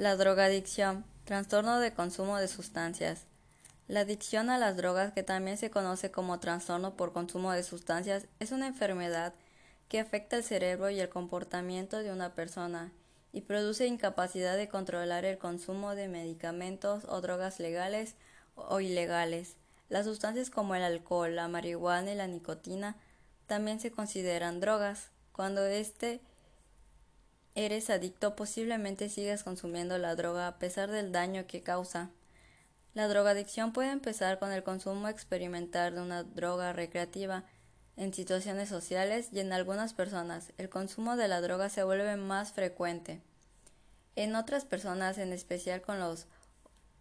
La drogadicción, trastorno de consumo de sustancias. La adicción a las drogas, que también se conoce como trastorno por consumo de sustancias, es una enfermedad que afecta el cerebro y el comportamiento de una persona y produce incapacidad de controlar el consumo de medicamentos o drogas legales o ilegales. Las sustancias como el alcohol, la marihuana y la nicotina también se consideran drogas. Cuando este eres adicto, posiblemente sigas consumiendo la droga a pesar del daño que causa. La drogadicción puede empezar con el consumo experimental de una droga recreativa en situaciones sociales y en algunas personas el consumo de la droga se vuelve más frecuente. En otras personas, en especial con los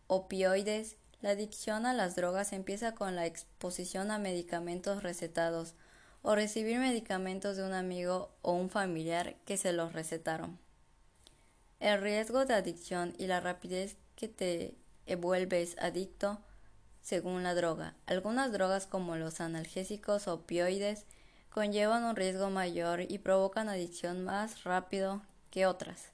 opioides, la adicción a las drogas empieza con la exposición a medicamentos recetados o recibir medicamentos de un amigo o un familiar que se los recetaron. El riesgo de adicción y la rapidez que te vuelves adicto según la droga. Algunas drogas como los analgésicos o opioides conllevan un riesgo mayor y provocan adicción más rápido que otras.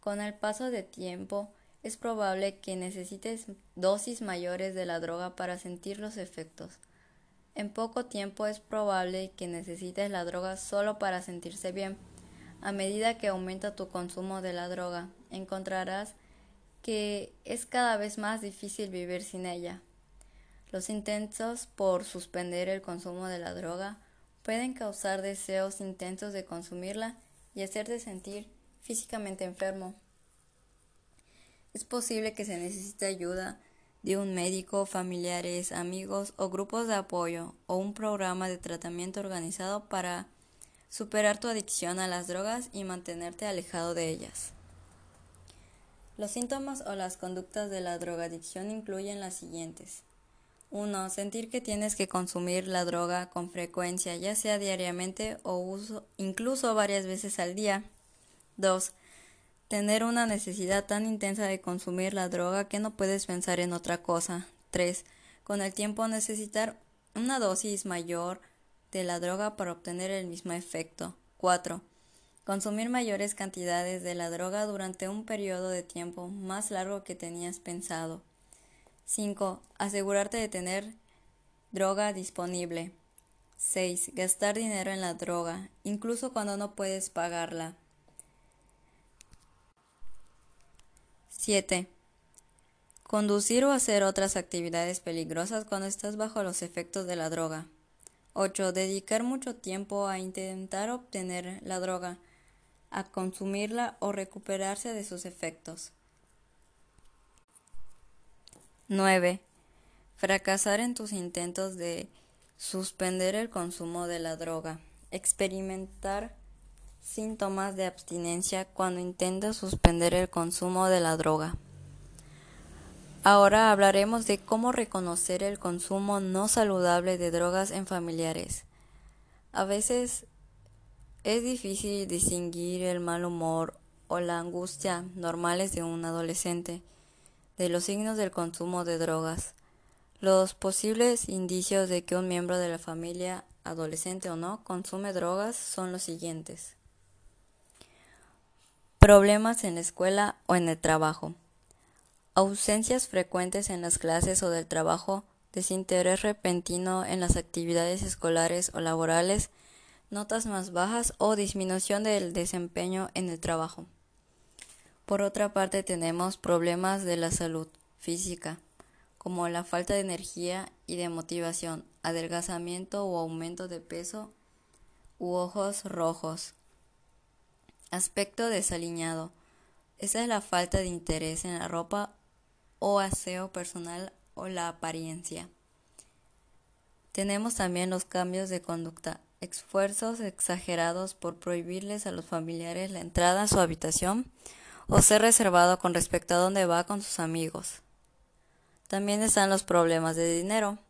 Con el paso de tiempo, es probable que necesites dosis mayores de la droga para sentir los efectos. En poco tiempo es probable que necesites la droga solo para sentirse bien. A medida que aumenta tu consumo de la droga, encontrarás que es cada vez más difícil vivir sin ella. Los intentos por suspender el consumo de la droga pueden causar deseos intensos de consumirla y hacerte sentir físicamente enfermo. Es posible que se necesite ayuda de un médico, familiares, amigos o grupos de apoyo o un programa de tratamiento organizado para superar tu adicción a las drogas y mantenerte alejado de ellas. Los síntomas o las conductas de la drogadicción incluyen las siguientes. 1. Sentir que tienes que consumir la droga con frecuencia, ya sea diariamente o uso, incluso varias veces al día. 2 tener una necesidad tan intensa de consumir la droga que no puedes pensar en otra cosa. 3. Con el tiempo necesitar una dosis mayor de la droga para obtener el mismo efecto. 4. Consumir mayores cantidades de la droga durante un periodo de tiempo más largo que tenías pensado. 5. Asegurarte de tener droga disponible. 6. Gastar dinero en la droga, incluso cuando no puedes pagarla. 7. Conducir o hacer otras actividades peligrosas cuando estás bajo los efectos de la droga. 8. Dedicar mucho tiempo a intentar obtener la droga, a consumirla o recuperarse de sus efectos. 9. Fracasar en tus intentos de suspender el consumo de la droga. Experimentar Síntomas de abstinencia cuando intenta suspender el consumo de la droga. Ahora hablaremos de cómo reconocer el consumo no saludable de drogas en familiares. A veces es difícil distinguir el mal humor o la angustia normales de un adolescente de los signos del consumo de drogas. Los posibles indicios de que un miembro de la familia, adolescente o no, consume drogas son los siguientes. Problemas en la escuela o en el trabajo. Ausencias frecuentes en las clases o del trabajo, desinterés repentino en las actividades escolares o laborales, notas más bajas o disminución del desempeño en el trabajo. Por otra parte tenemos problemas de la salud física, como la falta de energía y de motivación, adelgazamiento o aumento de peso u ojos rojos, Aspecto desaliñado. Esa es la falta de interés en la ropa o aseo personal o la apariencia. Tenemos también los cambios de conducta, esfuerzos exagerados por prohibirles a los familiares la entrada a su habitación o ser reservado con respecto a dónde va con sus amigos. También están los problemas de dinero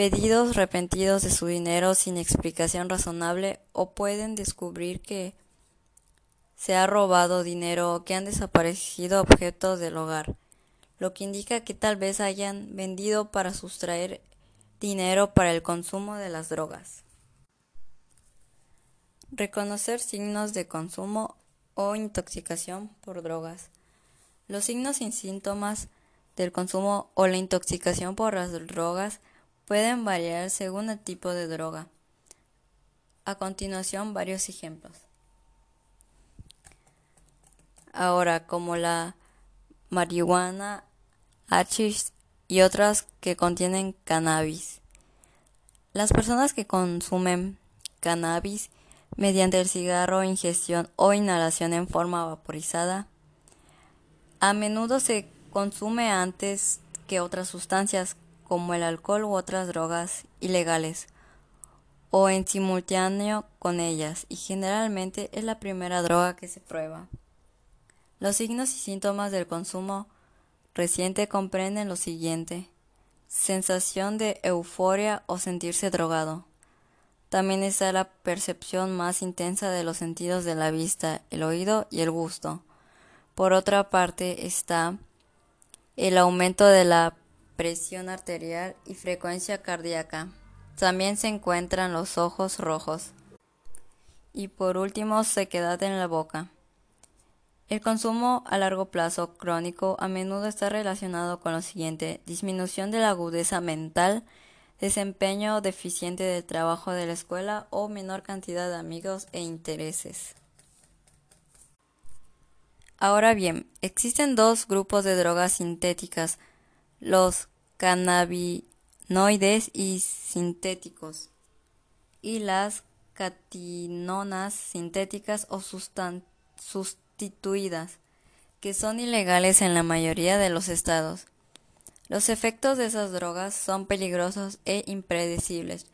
pedidos repentidos de su dinero sin explicación razonable o pueden descubrir que se ha robado dinero o que han desaparecido objetos del hogar, lo que indica que tal vez hayan vendido para sustraer dinero para el consumo de las drogas. Reconocer signos de consumo o intoxicación por drogas. Los signos y síntomas del consumo o la intoxicación por las drogas pueden variar según el tipo de droga. A continuación, varios ejemplos. Ahora, como la marihuana, hachís y otras que contienen cannabis. Las personas que consumen cannabis mediante el cigarro, ingestión o inhalación en forma vaporizada, a menudo se consume antes que otras sustancias como el alcohol u otras drogas ilegales o en simultáneo con ellas y generalmente es la primera droga que se prueba. Los signos y síntomas del consumo reciente comprenden lo siguiente. Sensación de euforia o sentirse drogado. También está la percepción más intensa de los sentidos de la vista, el oído y el gusto. Por otra parte está el aumento de la presión arterial y frecuencia cardíaca. También se encuentran los ojos rojos. Y por último, sequedad en la boca. El consumo a largo plazo crónico a menudo está relacionado con lo siguiente, disminución de la agudeza mental, desempeño deficiente del trabajo de la escuela o menor cantidad de amigos e intereses. Ahora bien, existen dos grupos de drogas sintéticas, los cannabinoides y sintéticos y las catinonas sintéticas o sustituidas, que son ilegales en la mayoría de los estados. Los efectos de esas drogas son peligrosos e impredecibles,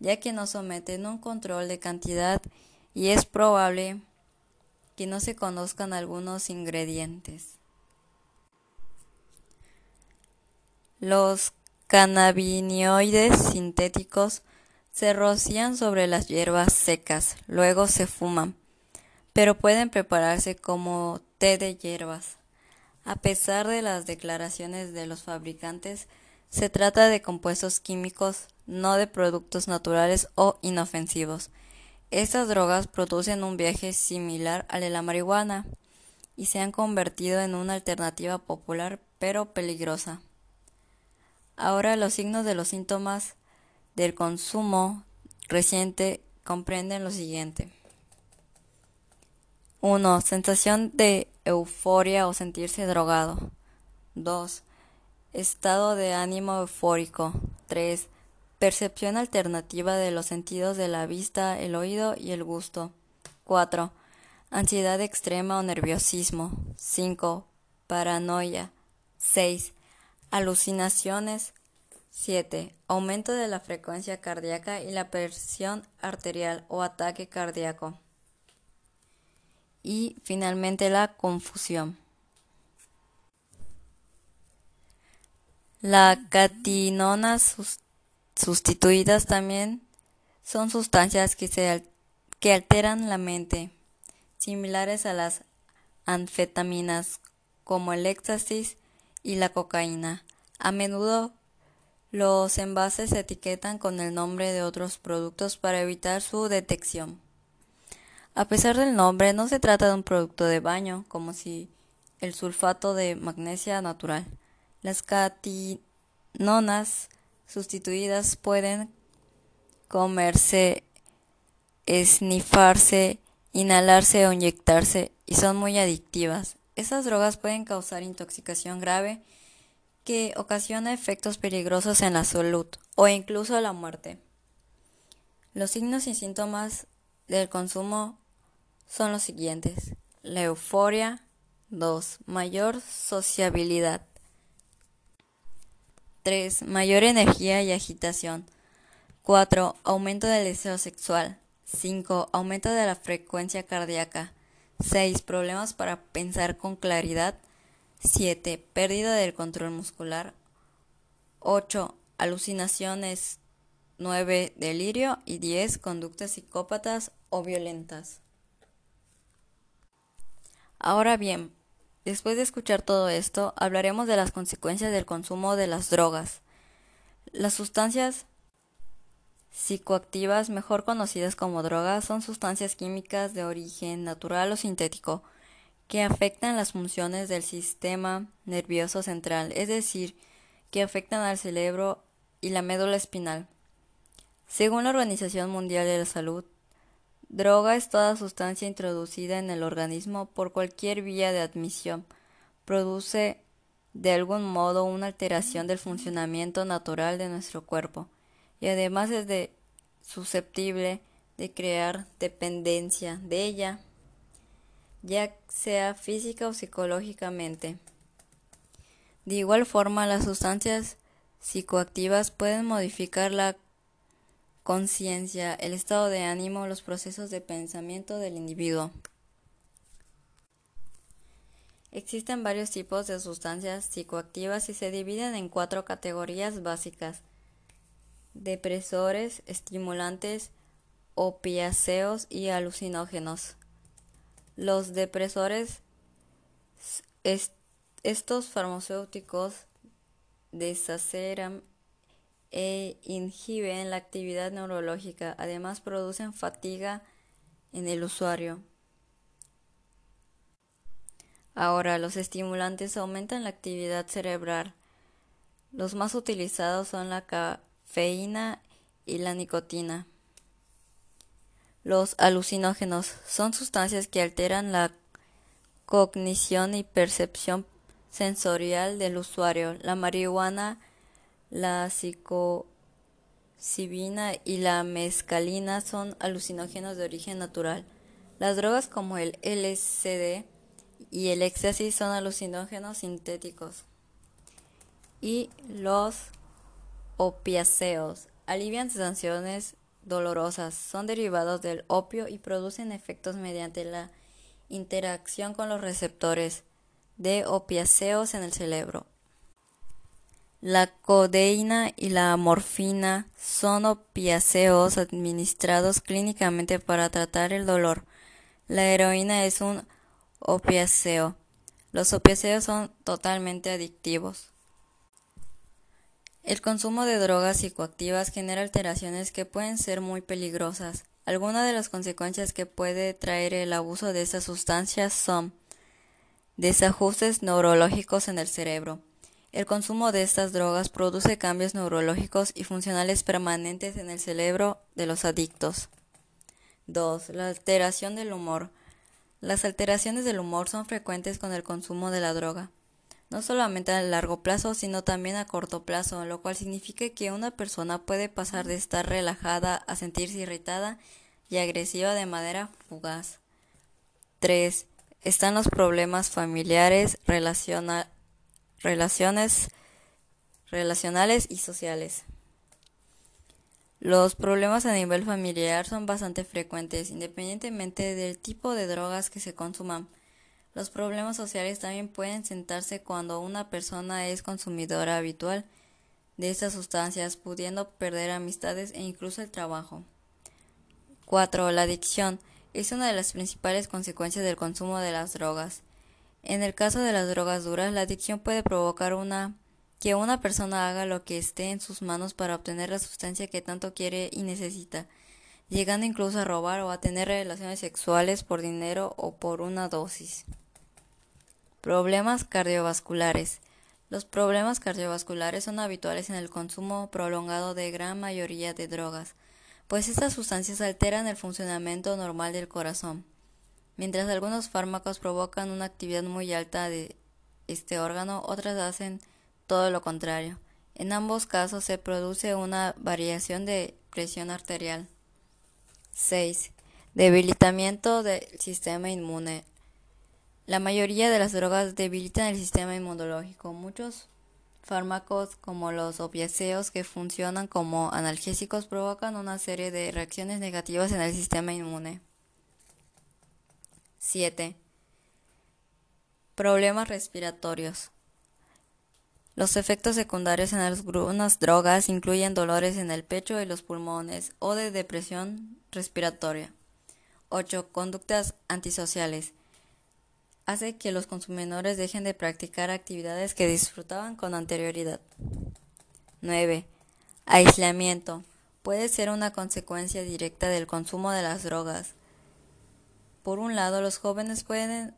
ya que no someten un control de cantidad y es probable que no se conozcan algunos ingredientes. Los cannabinoides sintéticos se rocían sobre las hierbas secas, luego se fuman, pero pueden prepararse como té de hierbas. A pesar de las declaraciones de los fabricantes, se trata de compuestos químicos, no de productos naturales o inofensivos. Estas drogas producen un viaje similar al de la marihuana y se han convertido en una alternativa popular pero peligrosa. Ahora los signos de los síntomas del consumo reciente comprenden lo siguiente. 1. Sensación de euforia o sentirse drogado. 2. Estado de ánimo eufórico. 3. Percepción alternativa de los sentidos de la vista, el oído y el gusto. 4. Ansiedad extrema o nerviosismo. 5. Paranoia. 6. Alucinaciones. 7. Aumento de la frecuencia cardíaca y la presión arterial o ataque cardíaco. Y finalmente la confusión. La catinona sustituidas también son sustancias que, se, que alteran la mente, similares a las anfetaminas como el éxtasis y la cocaína. A menudo los envases se etiquetan con el nombre de otros productos para evitar su detección. A pesar del nombre, no se trata de un producto de baño, como si el sulfato de magnesia natural. Las catinonas sustituidas pueden comerse, esnifarse, inhalarse o inyectarse y son muy adictivas. Esas drogas pueden causar intoxicación grave que ocasiona efectos peligrosos en la salud o incluso la muerte. Los signos y síntomas del consumo son los siguientes. La euforia. 2. Mayor sociabilidad. 3. Mayor energía y agitación. 4. Aumento del deseo sexual. 5. Aumento de la frecuencia cardíaca. 6. Problemas para pensar con claridad. 7. Pérdida del control muscular. 8. Alucinaciones. 9. Delirio. Y 10. Conductas psicópatas o violentas. Ahora bien, Después de escuchar todo esto, hablaremos de las consecuencias del consumo de las drogas. Las sustancias psicoactivas, mejor conocidas como drogas, son sustancias químicas de origen natural o sintético, que afectan las funciones del sistema nervioso central, es decir, que afectan al cerebro y la médula espinal. Según la Organización Mundial de la Salud, droga es toda sustancia introducida en el organismo por cualquier vía de admisión, produce de algún modo una alteración del funcionamiento natural de nuestro cuerpo y además es susceptible de crear dependencia de ella, ya sea física o psicológicamente. De igual forma, las sustancias psicoactivas pueden modificar la conciencia, el estado de ánimo, los procesos de pensamiento del individuo. Existen varios tipos de sustancias psicoactivas y se dividen en cuatro categorías básicas. Depresores, estimulantes, opiáceos y alucinógenos. Los depresores, estos farmacéuticos desaceleran e inhiben la actividad neurológica, además producen fatiga en el usuario. Ahora, los estimulantes aumentan la actividad cerebral. Los más utilizados son la cafeína y la nicotina. Los alucinógenos son sustancias que alteran la cognición y percepción sensorial del usuario. La marihuana, la psilocibina y la mescalina son alucinógenos de origen natural. Las drogas como el LSD y el éxtasis son alucinógenos sintéticos. Y los opiáceos alivian sensaciones dolorosas, son derivados del opio y producen efectos mediante la interacción con los receptores de opiáceos en el cerebro. La codeína y la morfina son opiáceos administrados clínicamente para tratar el dolor. La heroína es un opiáceo. Los opiáceos son totalmente adictivos. El consumo de drogas psicoactivas genera alteraciones que pueden ser muy peligrosas. Algunas de las consecuencias que puede traer el abuso de estas sustancias son desajustes neurológicos en el cerebro. El consumo de estas drogas produce cambios neurológicos y funcionales permanentes en el cerebro de los adictos. 2. La alteración del humor. Las alteraciones del humor son frecuentes con el consumo de la droga, no solamente a largo plazo, sino también a corto plazo, lo cual significa que una persona puede pasar de estar relajada a sentirse irritada y agresiva de manera fugaz. 3. Están los problemas familiares, relacionales relacionales y sociales. Los problemas a nivel familiar son bastante frecuentes, independientemente del tipo de drogas que se consuman. Los problemas sociales también pueden sentarse cuando una persona es consumidora habitual de estas sustancias, pudiendo perder amistades e incluso el trabajo. 4. La adicción es una de las principales consecuencias del consumo de las drogas. En el caso de las drogas duras, la adicción puede provocar una que una persona haga lo que esté en sus manos para obtener la sustancia que tanto quiere y necesita, llegando incluso a robar o a tener relaciones sexuales por dinero o por una dosis. Problemas cardiovasculares. Los problemas cardiovasculares son habituales en el consumo prolongado de gran mayoría de drogas, pues estas sustancias alteran el funcionamiento normal del corazón. Mientras algunos fármacos provocan una actividad muy alta de este órgano, otras hacen todo lo contrario. En ambos casos se produce una variación de presión arterial. 6. Debilitamiento del sistema inmune. La mayoría de las drogas debilitan el sistema inmunológico. Muchos fármacos como los opiáceos que funcionan como analgésicos provocan una serie de reacciones negativas en el sistema inmune. 7. Problemas respiratorios. Los efectos secundarios en algunas drogas incluyen dolores en el pecho y los pulmones o de depresión respiratoria. 8. Conductas antisociales. Hace que los consumidores dejen de practicar actividades que disfrutaban con anterioridad. 9. Aislamiento. Puede ser una consecuencia directa del consumo de las drogas. Por un lado, los jóvenes pueden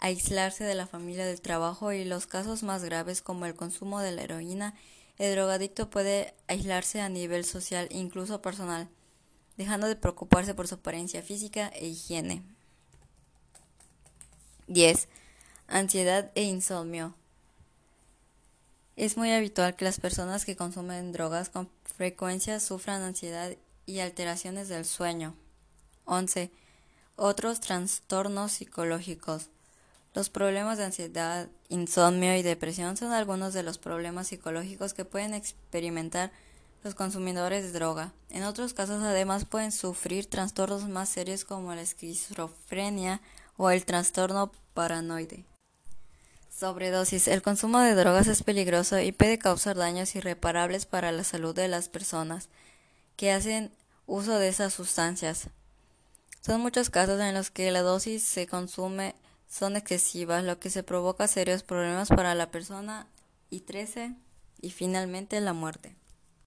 aislarse de la familia del trabajo y los casos más graves como el consumo de la heroína, el drogadicto puede aislarse a nivel social incluso personal, dejando de preocuparse por su apariencia física e higiene. 10. Ansiedad e insomnio. Es muy habitual que las personas que consumen drogas con frecuencia sufran ansiedad y alteraciones del sueño. 11. Otros trastornos psicológicos. Los problemas de ansiedad, insomnio y depresión son algunos de los problemas psicológicos que pueden experimentar los consumidores de droga. En otros casos además pueden sufrir trastornos más serios como la esquizofrenia o el trastorno paranoide. Sobredosis. El consumo de drogas es peligroso y puede causar daños irreparables para la salud de las personas que hacen uso de esas sustancias. Son muchos casos en los que la dosis se consume son excesivas, lo que se provoca serios problemas para la persona y 13 y finalmente la muerte.